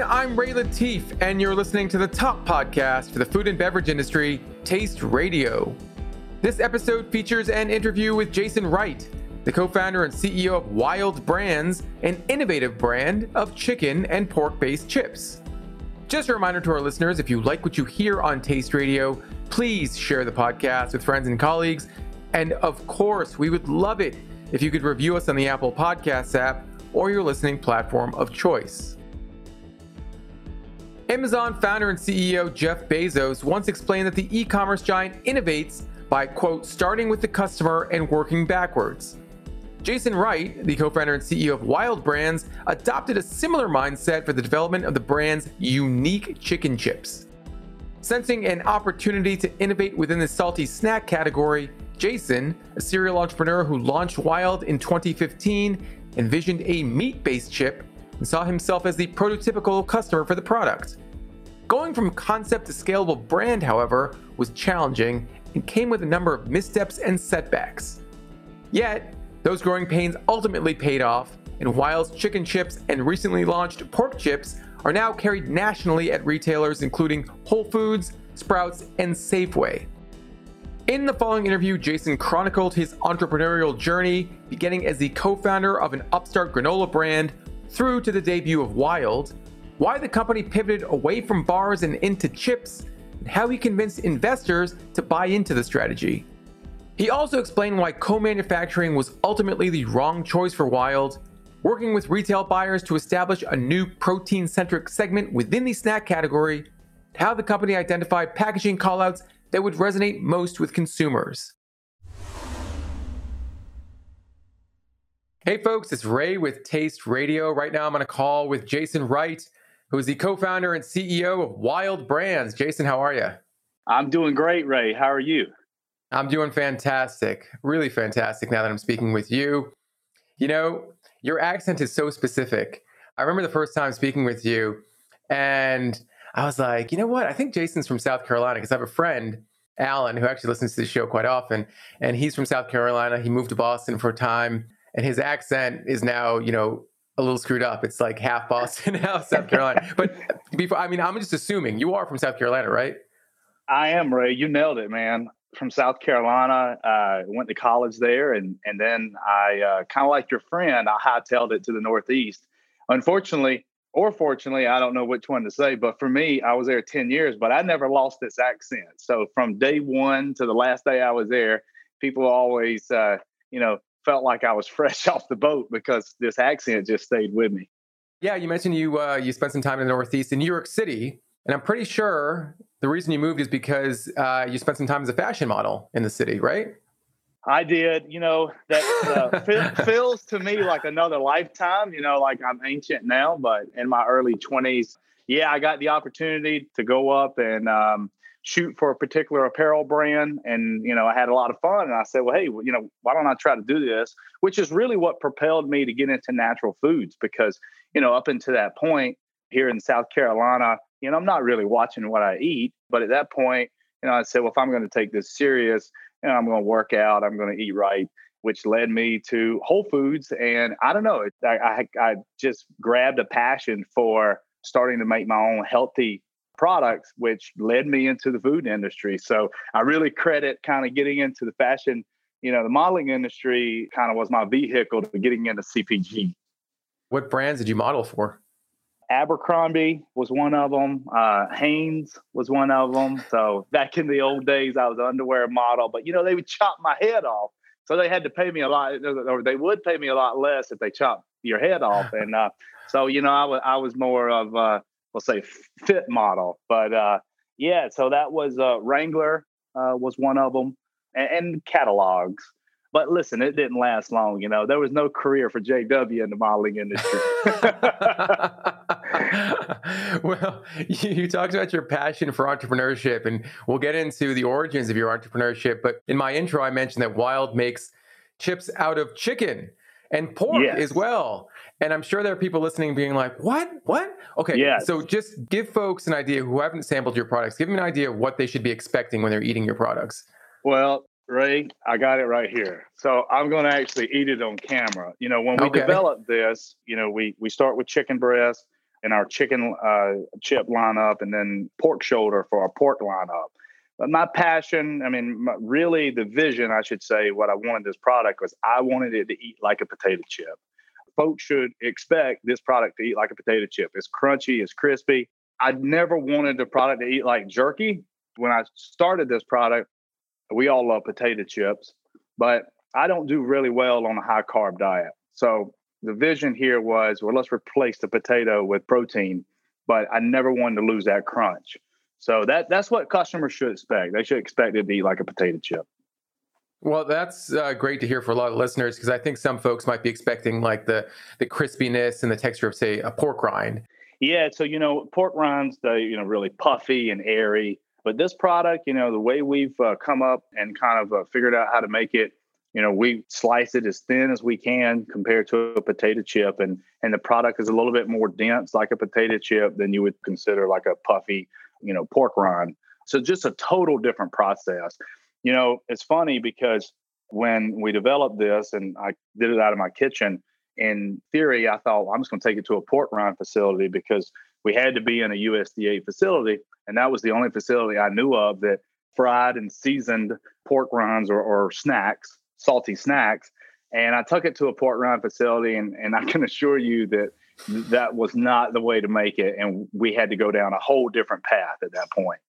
everyone. I'm Ray Latif, and you're listening to the top podcast for the food and beverage industry, Taste Radio. This episode features an interview with Jason Wright, the co founder and CEO of Wild Brands, an innovative brand of chicken and pork based chips. Just a reminder to our listeners if you like what you hear on Taste Radio, please share the podcast with friends and colleagues. And of course, we would love it if you could review us on the Apple Podcasts app or your listening platform of choice. Amazon founder and CEO Jeff Bezos once explained that the e commerce giant innovates by, quote, starting with the customer and working backwards. Jason Wright, the co founder and CEO of Wild Brands, adopted a similar mindset for the development of the brand's unique chicken chips. Sensing an opportunity to innovate within the salty snack category, Jason, a serial entrepreneur who launched Wild in 2015, envisioned a meat based chip and saw himself as the prototypical customer for the product. Going from concept to scalable brand, however, was challenging and came with a number of missteps and setbacks. Yet, those growing pains ultimately paid off, and Wild's chicken chips and recently launched pork chips are now carried nationally at retailers including Whole Foods, Sprouts, and Safeway. In the following interview, Jason chronicled his entrepreneurial journey, beginning as the co founder of an upstart granola brand through to the debut of Wild, why the company pivoted away from bars and into chips, and how he convinced investors to buy into the strategy. He also explained why co manufacturing was ultimately the wrong choice for Wild, working with retail buyers to establish a new protein centric segment within the snack category, how the company identified packaging callouts that would resonate most with consumers. Hey folks, it's Ray with Taste Radio. Right now I'm on a call with Jason Wright, who is the co founder and CEO of Wild Brands. Jason, how are you? I'm doing great, Ray. How are you? I'm doing fantastic, really fantastic now that I'm speaking with you. You know, your accent is so specific. I remember the first time speaking with you, and I was like, you know what? I think Jason's from South Carolina because I have a friend, Alan, who actually listens to the show quite often. And he's from South Carolina. He moved to Boston for a time. And his accent is now, you know, a little screwed up. It's like half Boston, half South Carolina. but before, I mean, I'm just assuming you are from South Carolina, right? I am, Ray. You nailed it, man. From South Carolina, uh, went to college there, and and then I uh, kind of like your friend. I hightailed it to the Northeast. Unfortunately, or fortunately, I don't know which one to say, but for me, I was there 10 years, but I never lost this accent. So from day one to the last day I was there, people always, uh, you know, felt like I was fresh off the boat because this accent just stayed with me. Yeah, you mentioned you uh, you spent some time in the Northeast in New York City, and I'm pretty sure the reason you moved is because uh, you spent some time as a fashion model in the city, right? I did. You know, that uh, feels to me like another lifetime. You know, like I'm ancient now, but in my early 20s, yeah, I got the opportunity to go up and um, shoot for a particular apparel brand. And, you know, I had a lot of fun. And I said, well, hey, you know, why don't I try to do this? Which is really what propelled me to get into natural foods because, you know, up until that point here in South Carolina, you know, I'm not really watching what I eat. But at that point, you know, I said, well, if I'm going to take this serious, and I'm going to work out, I'm going to eat right, which led me to Whole Foods. And I don't know, I, I, I just grabbed a passion for starting to make my own healthy products, which led me into the food industry. So I really credit kind of getting into the fashion, you know, the modeling industry kind of was my vehicle to getting into CPG. What brands did you model for? Abercrombie was one of them. Uh, Hanes was one of them. So back in the old days, I was an underwear model, but you know, they would chop my head off. So they had to pay me a lot, or they would pay me a lot less if they chopped your head off. And uh, so, you know, I was, I was more of, uh, we'll say, fit model. But uh, yeah, so that was uh, Wrangler uh, was one of them, and, and catalogs. But listen, it didn't last long. You know, there was no career for JW in the modeling industry. well, you, you, talked about your passion for entrepreneurship, and we'll get into the origins of your entrepreneurship. But in my intro, I mentioned that Wild makes chips out of chicken and pork yes. as well. And I'm sure there are people listening being like, what? What? Okay. Yes. So just give folks an idea who haven't sampled your products, give them an idea of what they should be expecting when they're eating your products. Well, Ray, I got it right here. So I'm going to actually eat it on camera. You know, when we okay. develop this, you know, we we start with chicken breast. and our chicken uh, chip lineup, and then pork shoulder for our pork lineup. But my passion, I mean, my, really the vision, I should say, what I wanted this product was I wanted it to eat like a potato chip. Folks should expect this product to eat like a potato chip. It's crunchy, it's crispy. I never wanted the product to eat like jerky. When I started this product, we all love potato chips, but I don't do really well on a high carb diet. So the vision here was, well, let's replace the potato with protein, but I never wanted to lose that crunch. So that that's what customers should expect. They should expect it to be like a potato chip. Well, that's uh, great to hear for a lot of listeners because I think some folks might be expecting like the the crispiness and the texture of say a pork rind. Yeah, so you know, pork rinds they you know really puffy and airy, but this product, you know, the way we've uh, come up and kind of uh, figured out how to make it, you know, we slice it as thin as we can compared to a potato chip, and and the product is a little bit more dense like a potato chip than you would consider like a puffy you know, pork rind. So just a total different process. You know, it's funny because when we developed this and I did it out of my kitchen, in theory, I thought well, I'm just going to take it to a pork rind facility because we had to be in a USDA facility. And that was the only facility I knew of that fried and seasoned pork rinds or, or snacks, salty snacks. And I took it to a pork rind facility, and, and I can assure you that that was not the way to make it. And we had to go down a whole different path at that point.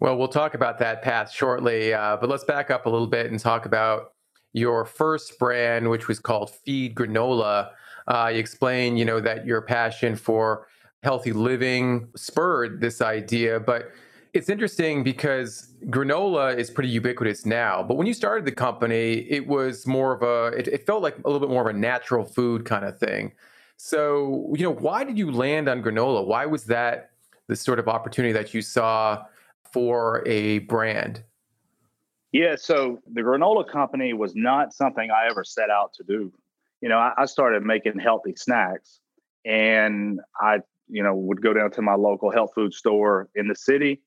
Well, we'll talk about that path shortly, uh, but let's back up a little bit and talk about your first brand, which was called Feed Granola. Uh, you explain, you know, that your passion for healthy living spurred this idea, but it's interesting because granola is pretty ubiquitous now. But when you started the company, it was more of a, it, it felt like a little bit more of a natural food kind of thing. So, you know, why did you land on granola? Why was that the sort of opportunity that you saw for a brand? Yeah, so the granola company was not something I ever set out to do. You know, I, I started making healthy snacks and I, you know, would go down to my local health food store in the city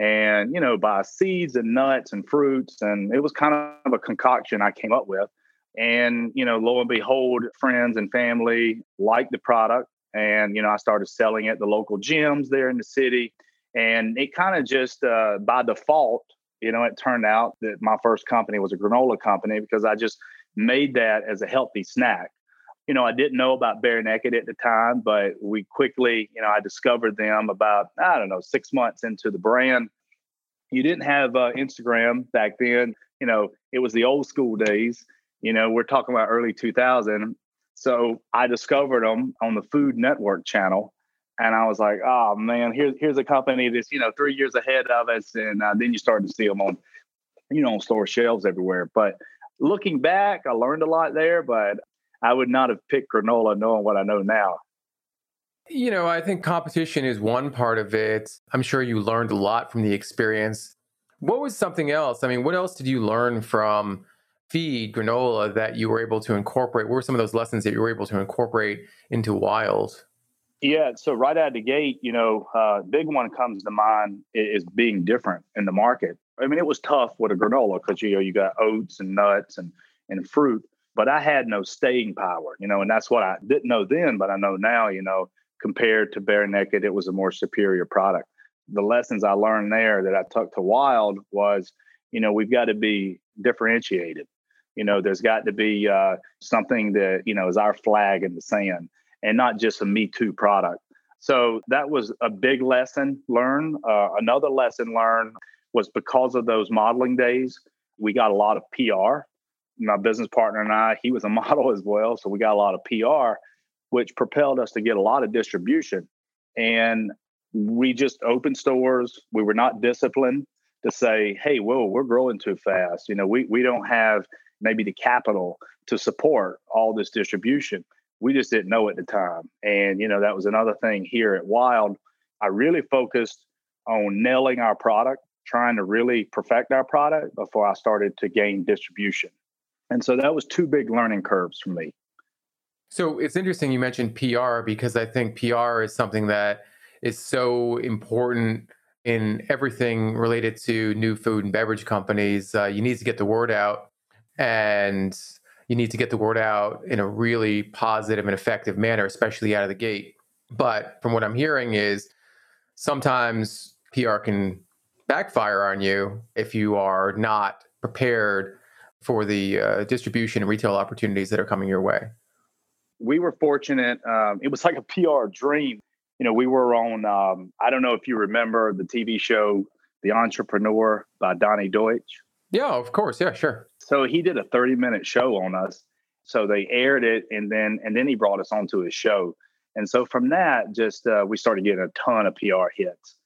and, you know, buy seeds and nuts and fruits. And it was kind of a concoction I came up with. And, you know, lo and behold, friends and family liked the product. And, you know, I started selling at the local gyms there in the city. And it kind of just uh, by default, you know, it turned out that my first company was a granola company because I just made that as a healthy snack. You know, I didn't know about Bear Naked at the time, but we quickly, you know, I discovered them about, I don't know, six months into the brand. You didn't have uh, Instagram back then. You know, it was the old school days you know, we're talking about early 2000. So I discovered them on the Food Network channel. And I was like, oh man, here's here's a company that's you know three years ahead of us, and uh, then you start to see them on, you know, on store shelves everywhere. But looking back, I learned a lot there, but I would not have picked granola knowing what I know now. You know, I think competition is one part of it. I'm sure you learned a lot from the experience. What was something else? I mean, what else did you learn from feed granola that you were able to incorporate? What were some of those lessons that you were able to incorporate into Wild? Yeah, so right out of the gate, you know, uh, big one comes to mind is being different in the market. I mean, it was tough with a granola because you know you got oats and nuts and and fruit, but I had no staying power, you know, and that's what I didn't know then, but I know now. You know, compared to Bear Naked, it was a more superior product. The lessons I learned there that I took to Wild was, you know, we've got to be differentiated. You know, there's got to be uh, something that, you know, is our flag in the sand and not just a Me Too product. So that was a big lesson learned. Uh, another lesson learned was because of those modeling days, we got a lot of PR. My business partner and I, he was a model as well. So we got a lot of PR, which propelled us to get a lot of distribution. And we just opened stores. We were not disciplined to say, hey, whoa, we're growing too fast. You know, we, we don't have maybe the capital to support all this distribution. We just didn't know at the time. And, you know, that was another thing here at Wild. I really focused on nailing our product, trying to really perfect our product before I started to gain distribution. And so that was two big learning curves for me. So it's interesting you mentioned PR because I think PR is something that is so important in everything related to new food and beverage companies. Uh, you need to get the word out and you need to get the word out in a really positive and effective manner, especially out of the gate. But from what I'm hearing is sometimes PR can backfire on you if you are not prepared for the uh, distribution and retail opportunities that are coming your way? We were fortunate. Um, it was like a PR dream. You know, we were on, um, I don't know if you remember the TV show, The Entrepreneur by Donny Deutsch. Yeah, of course. Yeah, sure. So he did a 30 minute show on us. So they aired it and then and then he brought us onto his show. And so from that, just uh, we started getting a ton of PR hits.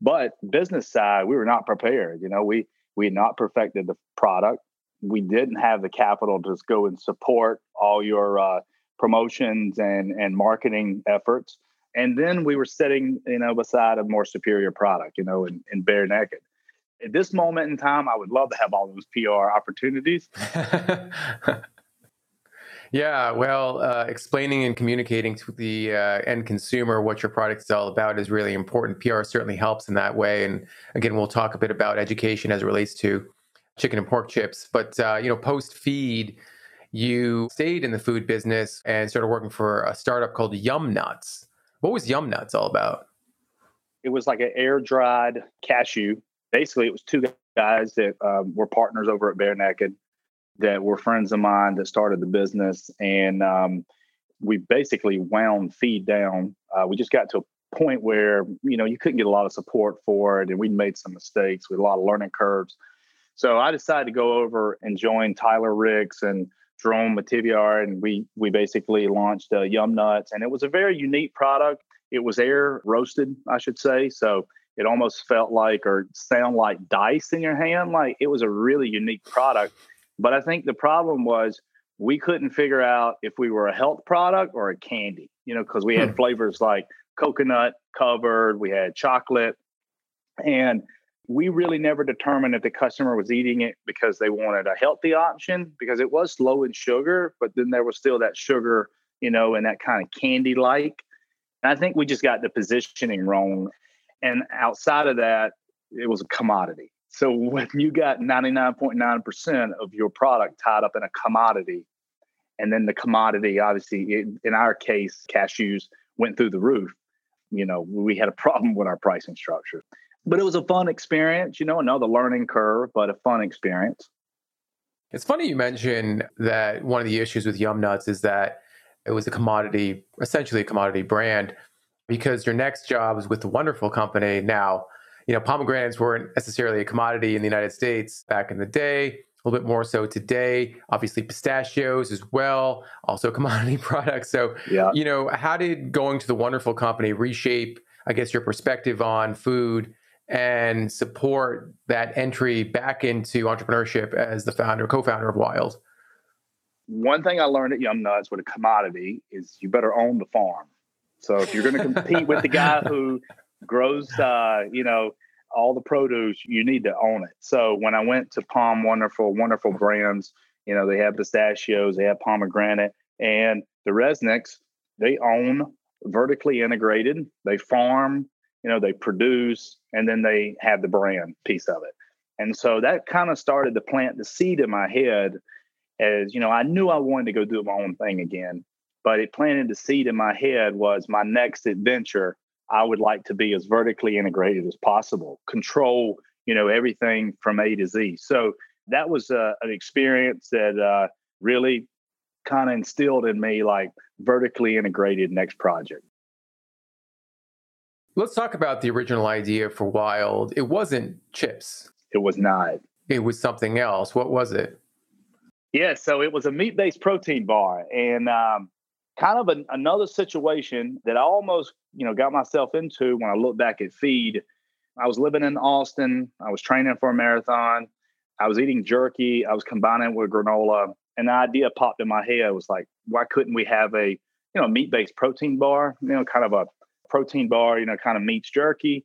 But business side, we were not prepared. You know, we we had not perfected the product we didn't have the capital to just go and support all your uh, promotions and and marketing efforts. And then we were sitting, you know, beside a more superior product, you know, and, and Bear Naked. At this moment in time, I would love to have all those PR opportunities. yeah, well, uh, explaining and communicating to the uh, end consumer what your product is all about is really important. PR certainly helps in that way. And again, we'll talk a bit about education as it relates to chicken and pork chips. But uh, you know, post feed, you stayed in the food business and started working for a startup called Yum Nuts. What was Yum Nuts all about? It was like an air dried cashew. Basically, it was two guys that um, were partners over at Bear Naked that were friends of mine that started the business, and um, we basically wound feed down. Uh, we just got to a point where you know you couldn't get a lot of support for it, and we made some mistakes with a lot of learning curves. So I decided to go over and join Tyler Ricks and Jerome Mativiar, and we we basically launched uh, Yum Nuts, and it was a very unique product. It was air roasted, I should say, so it almost felt like or sound like dice in your hand. Like it was a really unique product. But I think the problem was we couldn't figure out if we were a health product or a candy, you know, because we had hmm. flavors like coconut covered, we had chocolate, and we really never determined if the customer was eating it because they wanted a healthy option because it was low in sugar, but then there was still that sugar, you know, and that kind of candy like. And I think we just got the positioning wrong. And outside of that, it was a commodity. So when you got 99.9% of your product tied up in a commodity, and then the commodity, obviously, in our case, cashews went through the roof, you know, we had a problem with our pricing structure but it was a fun experience, you know, another learning curve, but a fun experience. It's funny you mention that one of the issues with Yum Nuts is that it was a commodity, essentially a commodity brand, because your next job is with the wonderful company. Now, you know, pomegranates weren't necessarily a commodity in the United States back in the day, a little bit more so today. Obviously, pistachios as well, also commodity products. So, yeah. you know, how did going to the wonderful company reshape, I guess, your perspective on food and support that entry back into entrepreneurship as the founder, co-founder of Wild? One thing I learned at Yum Nuts with a commodity is you better own the farm. So if you're going to compete with the guy who grows, uh, you know, all the produce, you need to own it. So when I went to POM Wonderful, wonderful brands, you know, they have pistachios, they have pomegranate, and the Resnicks, they own vertically integrated. They farm, you know, they produce, and then they have the brand piece of it. And so that kind of started to plant the seed in my head as, you know, I knew I wanted to go do my own thing again, but it planted the seed in my head was my next adventure. I would like to be as vertically integrated as possible, control, you know, everything from A to Z. So that was uh, an experience that uh, really kind of instilled in me like vertically integrated next project. Let's talk about the original idea for Wild. It wasn't chips. It was not. It was something else. What was it? Yeah, so it was a meat based protein bar. And um, kind of an, another situation that I almost, you know, got myself into when I look back at feed. I was living in Austin. I was training for a marathon. I was eating jerky. I was combining it with granola. And the idea popped in my head. Was like, why couldn't we have a, you know, meat based protein bar? You know, kind of a protein bar, you know, kind of meats jerky.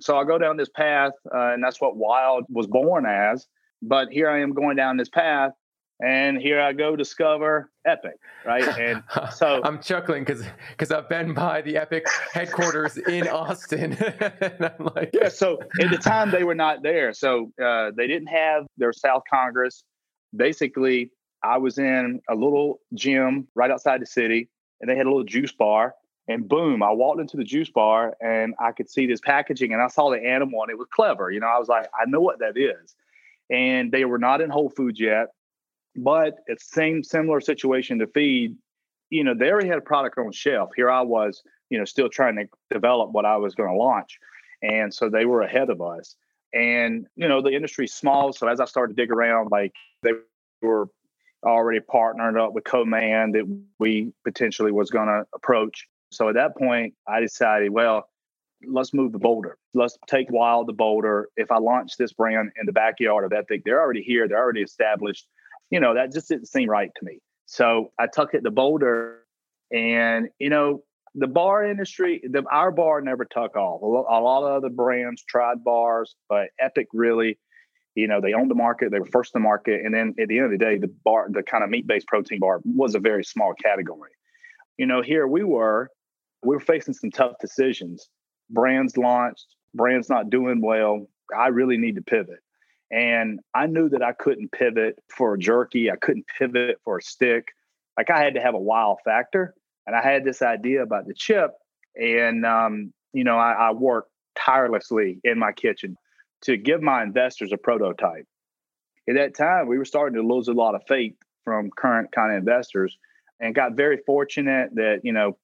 So I go down this path, uh, and that's what Wild was born as. But here I am going down this path, and here I go discover Epic, right? And so I'm chuckling because because I've been by the Epic headquarters in Austin, and I'm like, yeah. So at the time they were not there, so uh, they didn't have their South Congress. Basically, I was in a little gym right outside the city, and they had a little juice bar And boom, I walked into the juice bar and I could see this packaging and I saw the animal and it was clever. You know, I was like, I know what that is. And they were not in Whole Foods yet, but it's same similar situation to feed. You know, they already had a product on shelf. Here I was, you know, still trying to develop what I was going to launch. And so they were ahead of us. And, you know, the industry's small. So as I started to dig around, like they were already partnered up with Co-Man that we potentially was going to approach. So at that point, I decided, well, let's move the boulder. Let's take Wild the boulder. If I launch this brand in the backyard of Epic, they're already here, they're already established. You know, that just didn't seem right to me. So I took it to Boulder, and you know, the bar industry, the, our bar never took off. A lot of other brands tried bars, but Epic really, you know, they owned the market. They were first to market, and then at the end of the day, the bar, the kind of meat-based protein bar, was a very small category. You know, here we were, we were facing some tough decisions. Brands launched, brands not doing well. I really need to pivot. And I knew that I couldn't pivot for a jerky. I couldn't pivot for a stick. Like I had to have a wow factor and I had this idea about the chip, and um, you know, I, I worked tirelessly in my kitchen to give my investors a prototype. At that time, we were starting to lose a lot of faith from current kind of investors, and got very fortunate that you know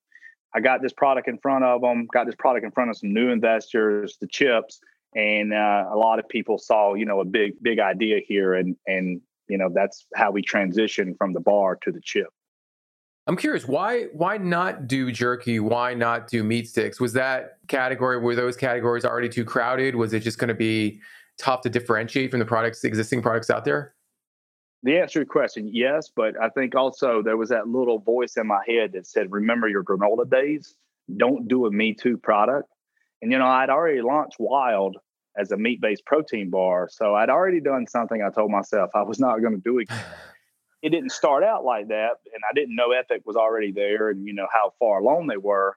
I got this product in front of them, got this product in front of some new investors, the chips, and uh, a lot of people saw you know a big big idea here, and and you know that's how we transitioned from the bar to the chip. I'm curious why why not do jerky? Why not do meat sticks? Was that category were those categories already too crowded? Was it just going to be tough to differentiate from the products existing products out there? The answer to your question, yes, but I think also there was that little voice in my head that said, "Remember your granola days. Don't do a Me Too product." And you know, I'd already launched Wild as a meat-based protein bar, so I'd already done something. I told myself I was not going to do it. it didn't start out like that, and I didn't know Epic was already there, and you know how far along they were.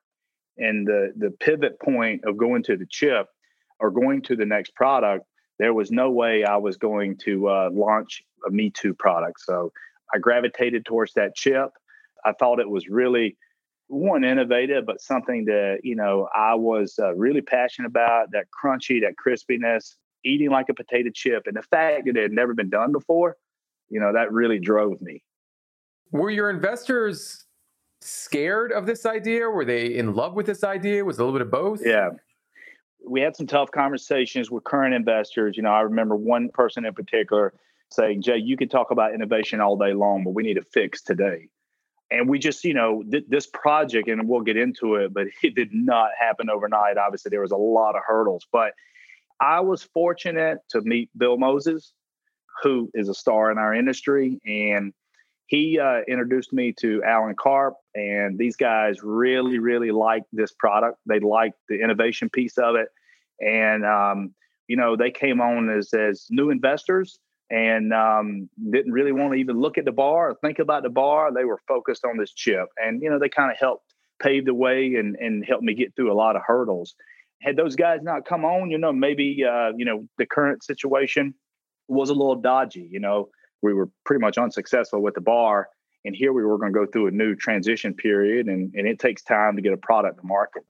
And the the pivot point of going to the chip or going to the next product, there was no way I was going to uh, launch a Me Too product. So I gravitated towards that chip. I thought it was really one innovative, but something that you know I was uh, really passionate about. That crunchy, that crispiness, eating like a potato chip, and the fact that it had never been done before you know, that really drove me. Were your investors scared of this idea? Were they in love with this idea? Was a little bit of both? Yeah. We had some tough conversations with current investors. You know, I remember one person in particular saying, Jay, you can talk about innovation all day long, but we need a fix today. And we just, you know, th- this project, and we'll get into it, but it did not happen overnight. Obviously, there was a lot of hurdles, but I was fortunate to meet Bill Moses who is a star in our industry. And he uh, introduced me to Alan carp and these guys really, really liked this product. They liked the innovation piece of it, and um, you know they came on as as new investors and um, didn't really want to even look at the bar or think about the bar. They were focused on this chip, and you know they kind of helped pave the way and and helped me get through a lot of hurdles. Had those guys not come on, you know, maybe uh, you know the current situation was a little dodgy. You know, we were pretty much unsuccessful with the bar. And here we were going to go through a new transition period, and, and it takes time to get a product to market.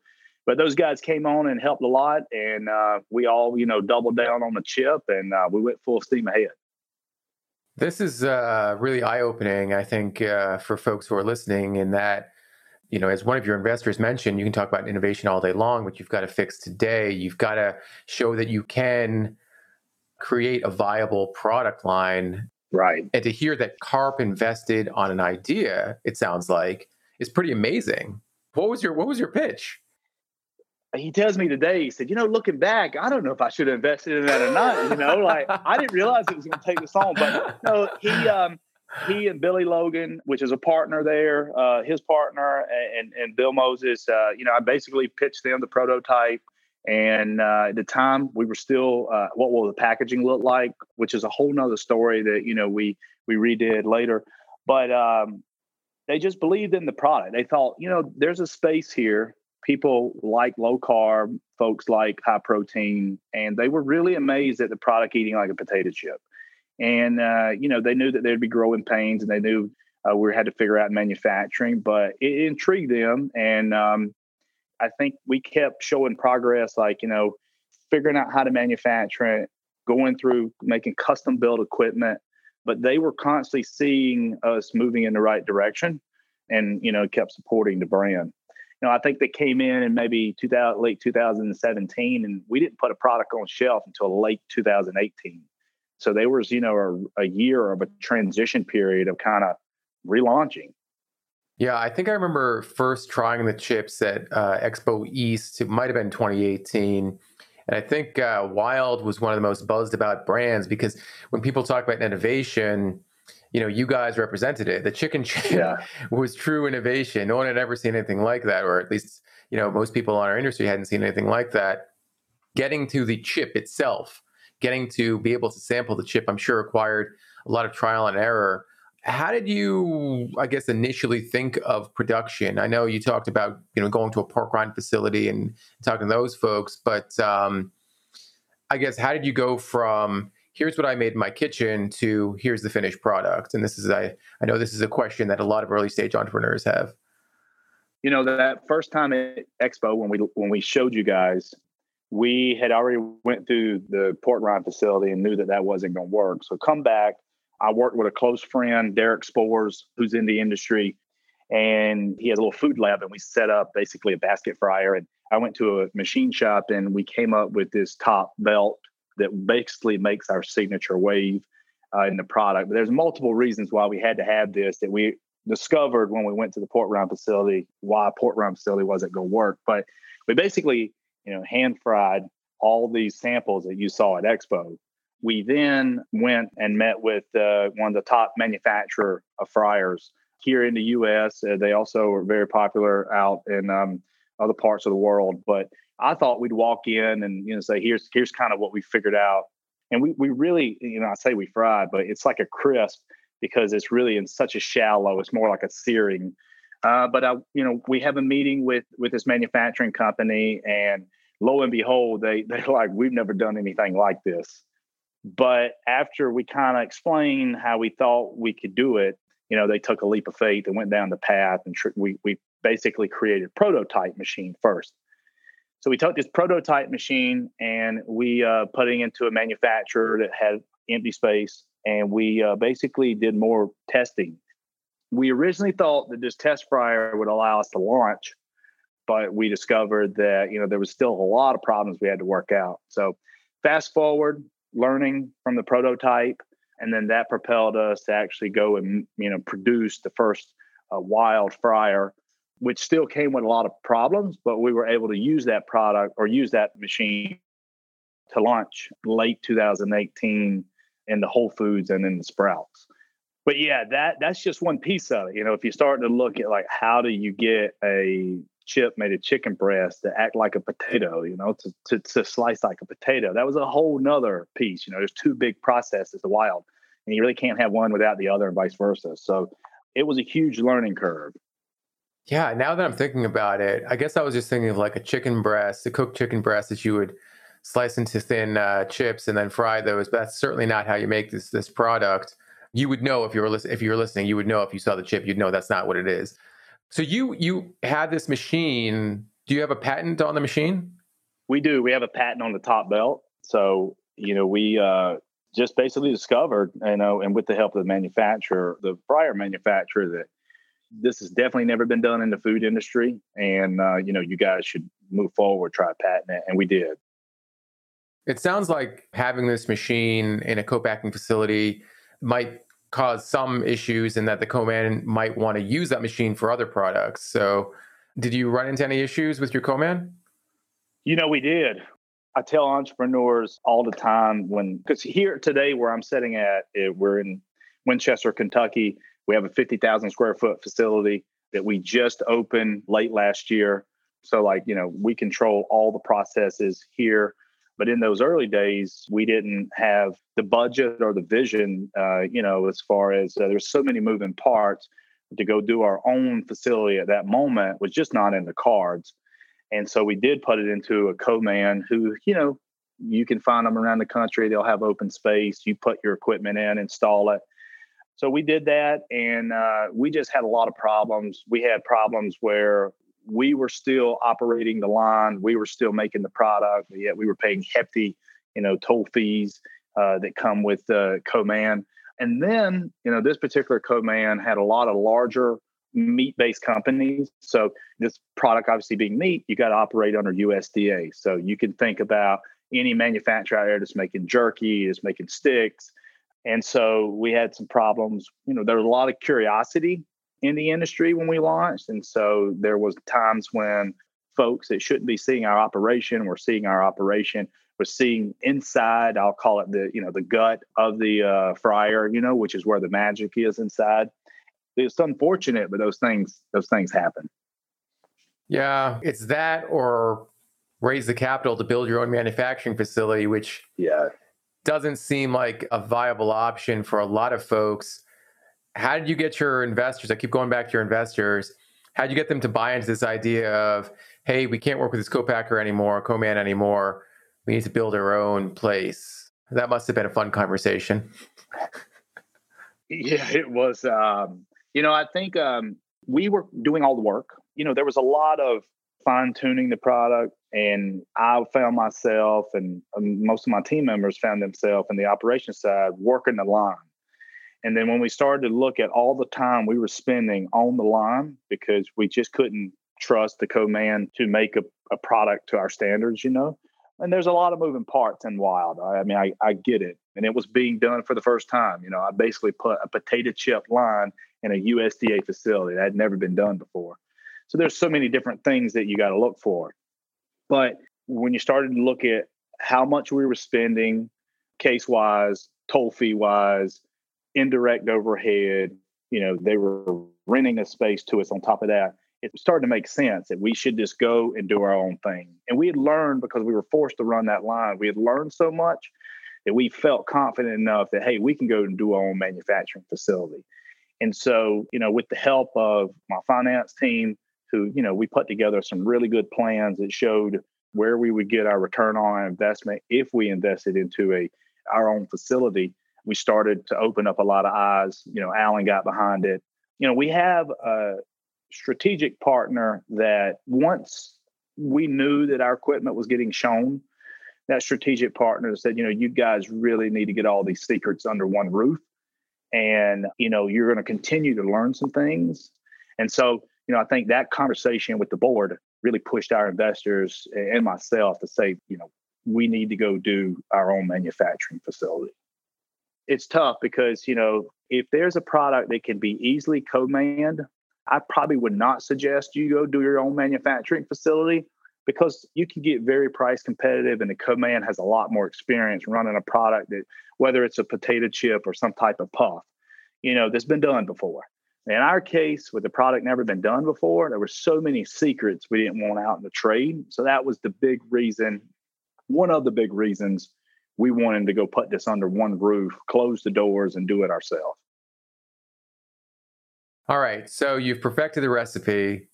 But those guys came on and helped a lot, and uh, we all, you know, doubled down on the chip, and uh, we went full steam ahead. This is uh, really eye opening, I think, uh, for folks who are listening, in that, you know, as one of your investors mentioned, you can talk about innovation all day long, but you've got to fix today. You've got to show that you can create a viable product line. Right. And to hear that CARP invested on an idea, it sounds like, is pretty amazing. What was your what was your pitch? He tells me today, he said, you know, looking back, I don't know if I should have invested in that or not. You know, like I didn't realize it was going to take this long. But no, he um he and Billy Logan, which is a partner there, uh, his partner, and and Bill Moses, uh, you know, I basically pitched them the prototype. And uh, at the time, we were still uh, what will the packaging look like, which is a whole nother story that you know we we redid later. But um, they just believed in the product. They thought, you know, there's a space here. People like low carb, folks like high protein, and they were really amazed at the product eating like a potato chip. And uh, you know, they knew that there'd be growing pains, and they knew uh, we had to figure out manufacturing, but it intrigued them. And um, I think we kept showing progress, like, you know, figuring out how to manufacture it, going through making custom built equipment, but they were constantly seeing us moving in the right direction and, you know, kept supporting the brand. You know, I think they came in in maybe 2000, late 2017, and we didn't put a product on shelf until late 2018. So there was, you know, a, a year of a transition period of kind of relaunching. Yeah, I think I remember first trying the chips at uh, Expo East. It might have been 2018. And I think uh, Wild was one of the most buzzed about brands because when people talk about innovation, you know, you guys represented it. The chicken chip yeah. was true innovation. No one had ever seen anything like that, or at least, you know, most people in our industry hadn't seen anything like that. Getting to the chip itself, getting to be able to sample the chip, I'm sure required a lot of trial and error how did you i guess initially think of production i know you talked about you know going to a pork rind facility and talking to those folks but um, i guess how did you go from here's what i made in my kitchen to here's the finished product. And this is i i know this is a question that a lot of early stage entrepreneurs have. You know that first time at expo when we when we showed you guys we had already went through the pork rind facility and knew that that wasn't going to work. So come back. I worked with a close friend, Derek Spores, who's in the industry, and he has a little food lab, and we set up basically a basket fryer. And I went to a machine shop, and we came up with this top belt that basically makes our signature wave uh, in the product. But there's multiple reasons why we had to have this that we discovered when we went to the pork rind facility why pork rind facility wasn't going to work. But we basically, you know, hand fried all these samples that you saw at Expo we then went and met with uh, one of the top manufacturer of fryers here in the U.S. Uh, they also are very popular out in um, other parts of the world. But I thought we'd walk in and you know say, "Here's here's kind of what we figured out." And we we really you know I say we fried, but it's like a crisp because it's really in such a shallow. It's more like a searing. Uh, but I, you know, we have a meeting with with this manufacturing company, and lo and behold, they they're like, "We've never done anything like this." But after we kind of explained how we thought we could do it, you know, they took a leap of faith and went down the path, and tr- we we basically created prototype machine first. So we took this prototype machine and we uh, put it into a manufacturer that had empty space, and we uh, basically did more testing. We originally thought that this test fryer would allow us to launch, but we discovered that you know there was still a lot of problems we had to work out. So fast forward, learning from the prototype and then that propelled us to actually go and you know produce the first uh, wild fryer which still came with a lot of problems but we were able to use that product or use that machine to launch late 2018 in the whole foods and in the sprouts but yeah that that's just one piece of it you know if you start to look at like how do you get a chip made of chicken breast to act like a potato, you know, to, to, to slice like a potato. That was a whole nother piece. You know, there's two big processes, the wild, and you really can't have one without the other and vice versa. So it was a huge learning curve. Yeah, now that I'm thinking about it, I guess I was just thinking of like a chicken breast, a cooked chicken breast that you would slice into thin uh, chips and then fry those. But that's certainly not how you make this this product. You would know if you were li- if you were listening. You would know if you saw the chip. You'd know that's not what it is. So you you had this machine. Do you have a patent on the machine? We do. We have a patent on the top belt. So you know we uh, just basically discovered, you know, and with the help of the manufacturer, the prior manufacturer, that this has definitely never been done in the food industry, and uh, you know you guys should move forward, try patent it, and we did. It sounds like having this machine in a co-packing facility might cause some issues and that the co-man might want to use that machine for other products. So did you run into any issues with your co-man? You know, we did. I tell entrepreneurs all the time when, because here today where I'm sitting at, it, we're in Winchester, Kentucky. We have a 50,000 square foot facility that we just opened late last year. So, like, you know, we control all the processes here. But in those early days, we didn't have the budget or the vision, uh, you know, as far as uh, there's so many moving parts to go do our own facility at that moment was just not in the cards. And so we did put it into a co-man who, you know, you can find them around the country. They'll have open space. You put your equipment in, install it. So we did that, and uh, we just had a lot of problems. We had problems where we were still operating the line, we were still making the product, yet we were paying hefty, you know, toll fees uh, that come with uh, co-man. And then, you know, this particular co-man had a lot of larger meat-based companies. So this product obviously being meat, you got to operate under USDA. So you can think about any manufacturer out there that's making jerky, is making sticks. And so we had some problems. You know, there was a lot of curiosity in the industry when we launched. And so there was times when folks that shouldn't be seeing our operation were seeing our operation was seeing inside i'll call it the you know the gut of the uh, fryer you know which is where the magic is inside it's unfortunate but those things those things happen yeah it's that or raise the capital to build your own manufacturing facility which yeah doesn't seem like a viable option for a lot of folks how did you get your investors? I keep going back to your investors. How did you get them to buy into this idea of, hey, we can't work with this co-packer anymore, co-man anymore. We need to build our own place. That must have been a fun conversation. yeah, it was. Um, you know, I think um, we were doing all the work. You know, there was a lot of fine tuning the product, and I found myself, and um, most of my team members found themselves in the operation side working the line and then when we started to look at all the time we were spending on the line because we just couldn't trust the co-man to make a, a product to our standards, you know. And there's a lot of moving parts in wild. I, I mean, I, I get it. And it was being done for the first time. You know, I basically put a potato chip line in a USDA facility that had never been done before. So there's so many different things that you got to look for. But when you started to look at how much we were spending case wise, toll fee wise, indirect overhead. You know, they were renting a space to us on top of that. It started to make sense that we should just go and do our own thing. And we had learned because we were forced to run that line, we had learned so much that we felt confident enough that, hey, we can go and do our own manufacturing facility. And so, you know, with the help of my finance team, who, you know, we put together some really good plans that showed where we would get our return on our investment if we invested into a our own facility we started to open up a lot of eyes. You know, Alan got behind it. You know, we have a strategic partner that once we knew that our equipment was getting shown, that strategic partner said, you know, you guys really need to get all these secrets under one roof. And, you know, you're going to continue to learn some things. And so, you know, I think that conversation with the board really pushed our investors and myself to say, you know, we need to go do our own manufacturing facility. It's tough because you know if there's a product that can be easily co-manned i probably would not suggest you go do your own manufacturing facility because you can get very price competitive and the co-man has a lot more experience running a product that whether it's a potato chip or some type of puff you know that's been done before in our case with the product never been done before there were so many secrets we didn't want out in the trade so that was the big reason one of the big reasons we wanted to go put this under one roof, close the doors, and do it ourselves. All right. So you've perfected the recipe.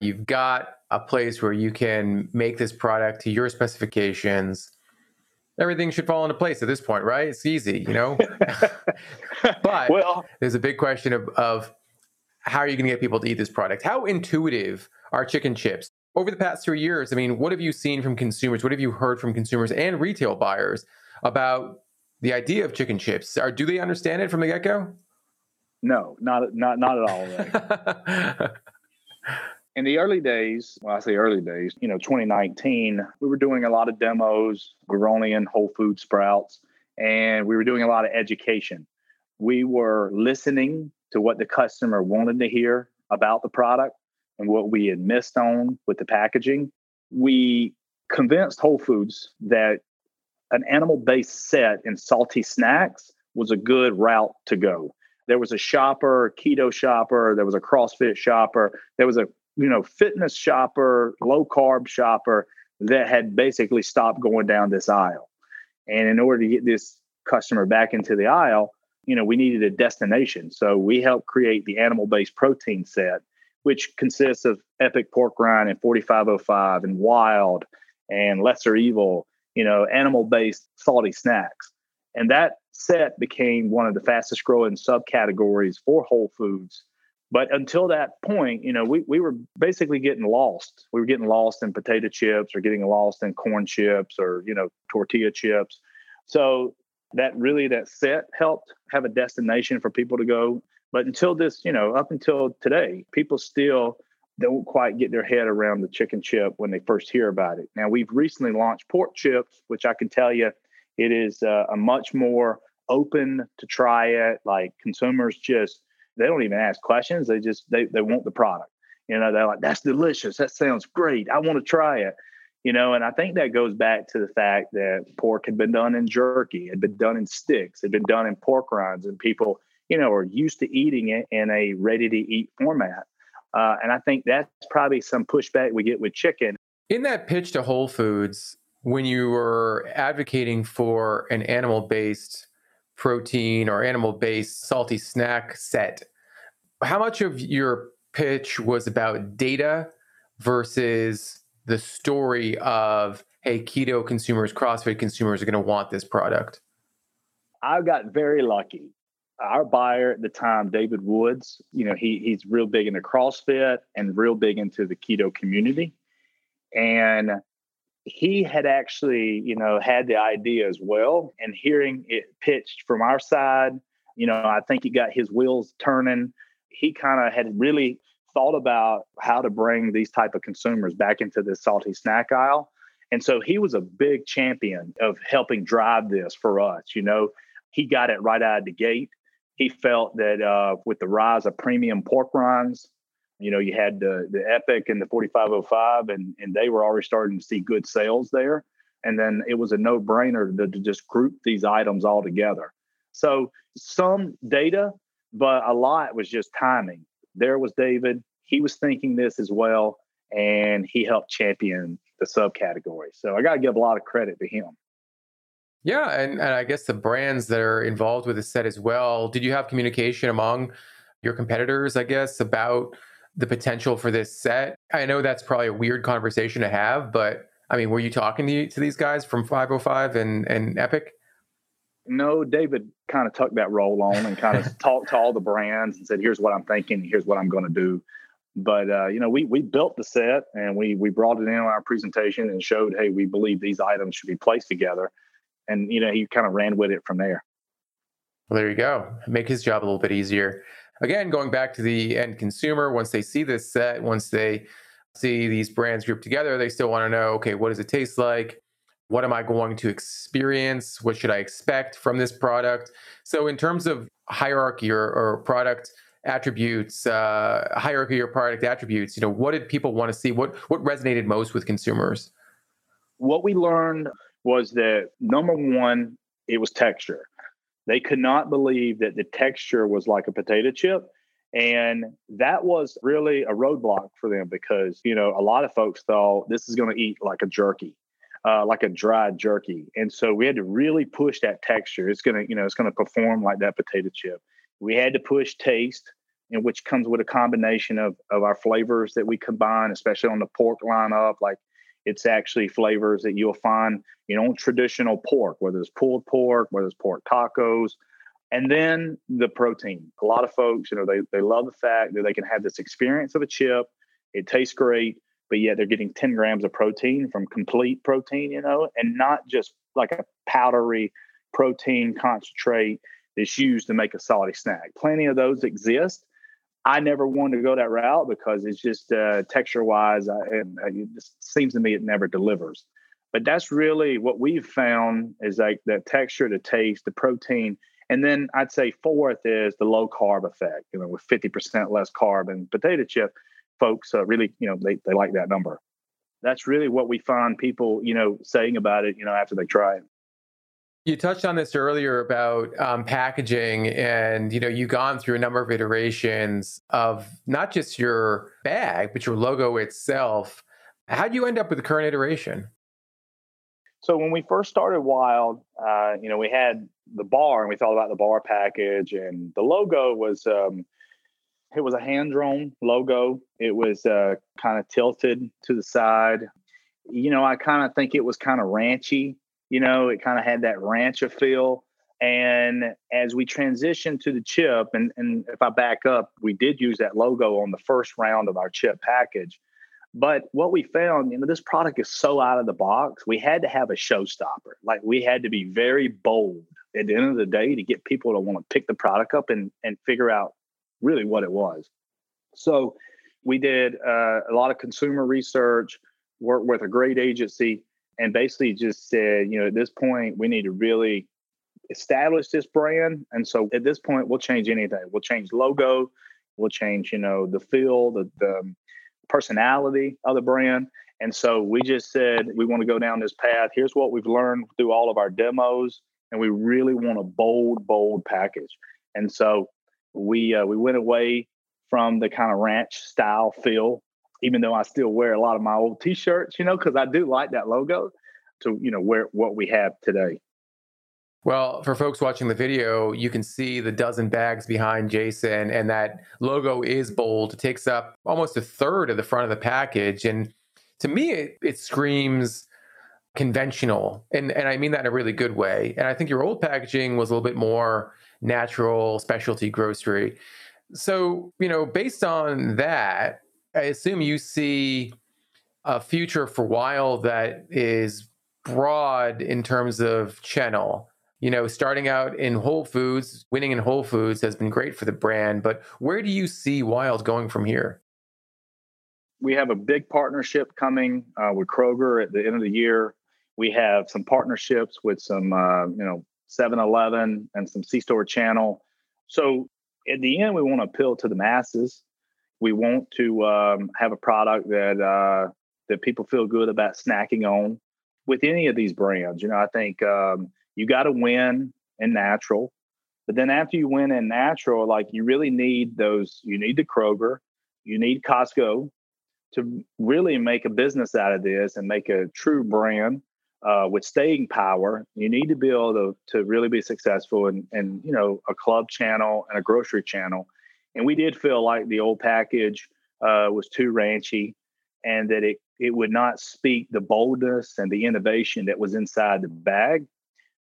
You've got a place where you can make this product to your specifications. Everything should fall into place at this point, right? It's easy, you know? but well, there's a big question of, of how are you going to get people to eat this product? How intuitive are chicken chips? over the past three years, I mean, what have you seen from consumers? What have you heard from consumers and retail buyers about the idea of chicken chips? Are do they understand it from the get go? No, not not not at all. Right? In the early days, well, I say early days, you know, 2019, we were doing a lot of demos. In Whole Food Sprouts, and we were doing a lot of education. We were listening to what the customer wanted to hear about the product and what we had missed on with the packaging, we convinced Whole Foods that an animal based set in salty snacks was a good route to go. There was a shopper, keto shopper, there was a CrossFit shopper, there was a you know fitness shopper, low carb shopper that had basically stopped going down this aisle. And in order to get this customer back into the aisle, you know, we needed a destination. So we helped create the animal based protein set which consists of Epic Pork Rind and 4505 and Wild and Lesser Evil, you know, animal based salty snacks. And that set became one of the fastest growing subcategories for Whole Foods But until that point, you know, we, we were basically getting lost. We were getting lost in potato chips or getting lost in corn chips or, you know, tortilla chips. So that really that set helped have a destination for people to go. But until this, you know, up until today, people still don't quite get their head around the chicken chip when they first hear about it. Now we've recently launched pork chips, which I can tell you it is uh, a much more open to try it. Like consumers just they don't even ask questions. They just they they want the product. You know, they're like, that's delicious. That sounds great. I want to try it. You know, and I think that goes back to the fact that pork had been done in jerky, had been done in sticks, had been done in pork rinds, and people, you know, are used to eating it in a ready to eat format. Uh, and I think that's probably some pushback we get with chicken. In that pitch to Whole Foods, when you were advocating for an animal based protein or animal based salty snack set, how much of your pitch was about data versus the story of, hey, keto consumers, CrossFit consumers are going to want this product? I got very lucky. Our buyer at the time, David Woods, you know, he he's real big into CrossFit and real big into the keto community. And he had actually, you know, had the idea as well. And hearing it pitched from our side, you know, I think he got his wheels turning. He kind of had really thought about how to bring these type of consumers back into the salty snack aisle. And so he was a big champion of helping drive this for us. You know, he got it right out of the gate. He felt that uh, with the rise of premium pork rinds, you know, you had the the Epic and the 4505, and and they were already starting to see good sales there. And then it was a no brainer to, to just group these items all together. So some data, but a lot was just timing. There was David. He was thinking this as well, and he helped champion the subcategory. So I got to give a lot of credit to him. Yeah, and, and I guess the brands that are involved with the set as well. Did you have communication among your competitors, I guess, about the potential for this set? I know that's probably a weird conversation to have, but I mean, were you talking to, to these guys from 505 and, and Epic? No, David kind of tucked that role on and kind of talked to all the brands and said, "Here's what I'm thinking. Here's what I'm going to do." But uh, you know, we we built the set and we we brought it in on our presentation and showed, "Hey, we believe these items should be placed together." And you know, he kind of ran with it from there. Well, there you go. Make his job a little bit easier again, going back to the end consumer, once they see this set, once they see these brands grouped together, they still want to know, okay, what does it taste like? What am I going to experience? What should I expect from this product? So, in terms of hierarchy or, or product attributes, uh, hierarchy or product attributes, you know, what did people want to see? What what resonated most with consumers? What we learned was that number one, it was texture. They could not believe that the texture was like a potato chip. And that was really a roadblock for them because, you know, a lot of folks thought this is going to eat like a jerky, uh, like a dried jerky. And so we had to really push that texture. It's going to, you know, it's going to perform like that potato chip. We had to push taste, and which comes with a combination of, of our flavors that we combine, especially on the pork lineup, like it's actually flavors that you'll find, you know, traditional pork, whether it's pulled pork, whether it's pork tacos, and then the protein. A lot of folks, you know, they they love the fact that they can have this experience of a chip. It tastes great, but yet they're getting 10 grams of protein from complete protein, you know, and not just like a powdery protein concentrate that's used to make a salty snack. Plenty of those exist, I never wanted to go that route because it's just uh, texture wise, and it just seems to me it never delivers. But that's really what we've found is like the texture, the taste, the protein. And then I'd say fourth is the low carb effect, you know, with 50% less carb and potato chip, folks uh, really, you know, they, they like that number. That's really what we find people, you know, saying about it, you know, after they try it. You touched on this earlier about um, packaging, and you know you've gone through a number of iterations of not just your bag, but your logo itself. How do you end up with the current iteration? So when we first started Wilde, uh, you know, we had the bar, and we thought about the bar package, and the logo was um, it was a hand drawn logo. It was uh, kind of tilted to the side. You know, I kind of think it was kind of ranchy you know, it kind of had that rancher feel. And as we transitioned to the chip, and, and if I back up, we did use that logo on the first round of our chip package. But what we found, you know, this product is so out of the box, we had to have a showstopper. Like we had to be very bold at the end of the day to get people to want to pick the product up and, and figure out really what it was. So we did uh, a lot of consumer research, worked with a great agency, and basically just said, you know, at this point, we need to really establish this brand. And so at this point, we'll change anything. We'll change logo. We'll change, you know, the feel, the, the personality of the brand. And so we just said we want to go down this path. Here's what we've learned through all of our demos, and we really want a bold, bold package. And so we uh, we went away from the kind of ranch style feel, even though I still wear a lot of my old T-shirts, you know, because I do like that logo. To you know, wear what we have today. Well, for folks watching the video, you can see the dozen bags behind Jason, and that logo is bold. It takes up almost a third of the front of the package. And to me, it, it screams conventional. And, and I mean that in a really good way. And I think your old packaging was a little bit more natural, specialty grocery. So, you know, based on that, I assume you see a future for Wilde that is broad in terms of channel you know, starting out in Whole Foods, winning in Whole Foods has been great for the brand, but where do you see Wilde going from here? We have a big partnership coming uh, with Kroger at the end of the year. We have some partnerships with some, uh, you know, 7 Eleven and some C Store channel. So at the end, we want to appeal to the masses. We want to um, have a product that uh, that people feel good about snacking on with any of these brands. You know, I think um, you got to win in natural. But then after you win in natural, like you really need those, you need the Kroger, you need Costco to really make a business out of this and make a true brand uh, with staying power. You need to be able to, to really be successful in, in, you know, a club channel and a grocery channel. And we did feel like the old package uh, was too ranchy and that it, it would not speak the boldness and the innovation that was inside the bag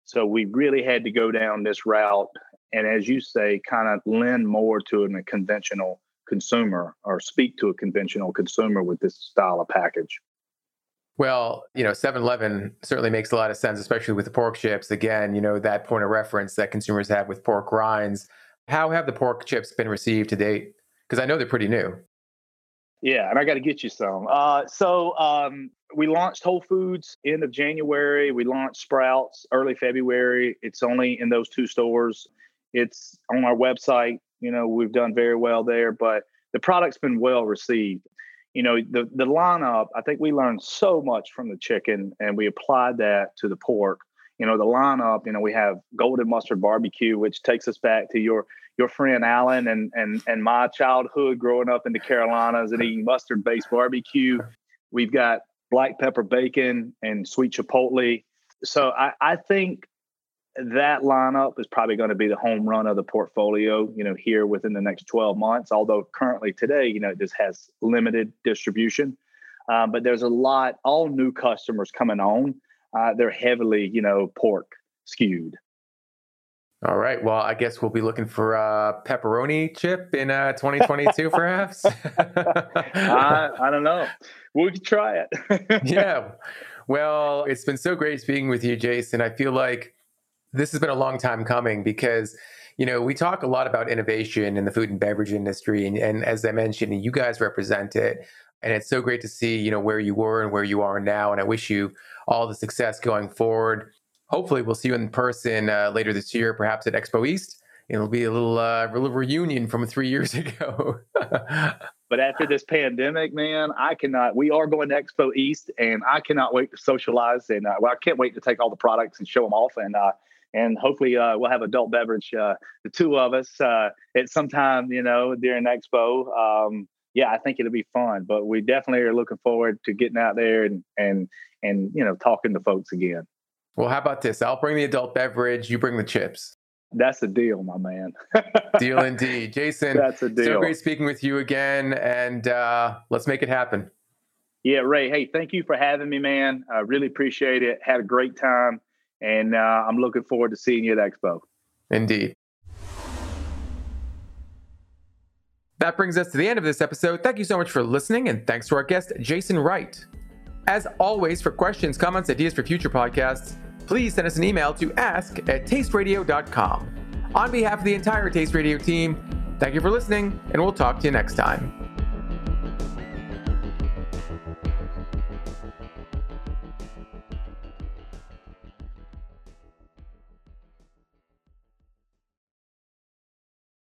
so we really had to go down this route and, as you say, kind of lend more to a conventional consumer or speak to a conventional consumer with this style of package. Well, you know, 7 Eleven certainly makes a lot of sense, especially with the pork chips. Again, you know, that point of reference that consumers have with pork rinds. How have the pork chips been received to date? Because I know they're pretty new. Yeah, and I got to get you some. Uh, so um, we launched Whole Foods end of January. We launched Sprouts early February. It's only in those two stores. It's on our website. You know, we've done very well there, but the product's been well received. You know, the the lineup. I think we learned so much from the chicken, and we applied that to the pork. You know, the lineup. You know, we have golden mustard barbecue, which takes us back to your your friend Alan and and and my childhood growing up in the Carolinas and eating mustard based barbecue. We've got black pepper bacon and sweet chipotle. So I, I think that lineup is probably going to be the home run of the portfolio, you know, here within the next 12 months. Although currently today, you know, this has limited distribution. Um, but there's a lot, all new customers coming on. Uh, they're heavily, you know, pork skewed. All right. Well, I guess we'll be looking for a pepperoni chip in uh, 2022, perhaps. I, I don't know. We could try it. yeah. Well, it's been so great speaking with you, Jason. I feel like this has been a long time coming because you know we talk a lot about innovation in the food and beverage industry and, and, as i mentioned you guys represent it and it's so great to see you know where you were and where you are now and i wish you all the success going forward hopefully we'll see you in person uh, later this year, perhaps at Expo East. It'll be a little, uh, little reunion from three years ago. but after this pandemic, man, I cannot. We are going to Expo East, and I cannot wait to socialize. And uh, well, I can't wait to take all the products and show them off. And uh, and hopefully uh, we'll have adult beverage, uh, the two of us, uh, at some time, you know, during Expo. Um, yeah, I think it'll be fun. But we definitely are looking forward to getting out there and and and you know talking to folks again. Well, how about this? I'll bring the adult beverage. You bring the chips. That's a deal, my man. deal indeed. Jason, that's a deal. So great speaking with you again, and uh, let's make it happen. Yeah, Ray. Hey, thank you for having me, man. I really appreciate it. Had a great time. and uh, I'm looking forward to seeing you at Expo. Indeed. That brings us to the end of this episode. Thank you so much for listening, and thanks to our guest, Jason Wright. As always, for questions, comments, ideas for future podcasts, please send us an email to ask at tasteradio.com. On behalf of the entire Taste Radio team, thank you for listening, and we'll talk to you next time.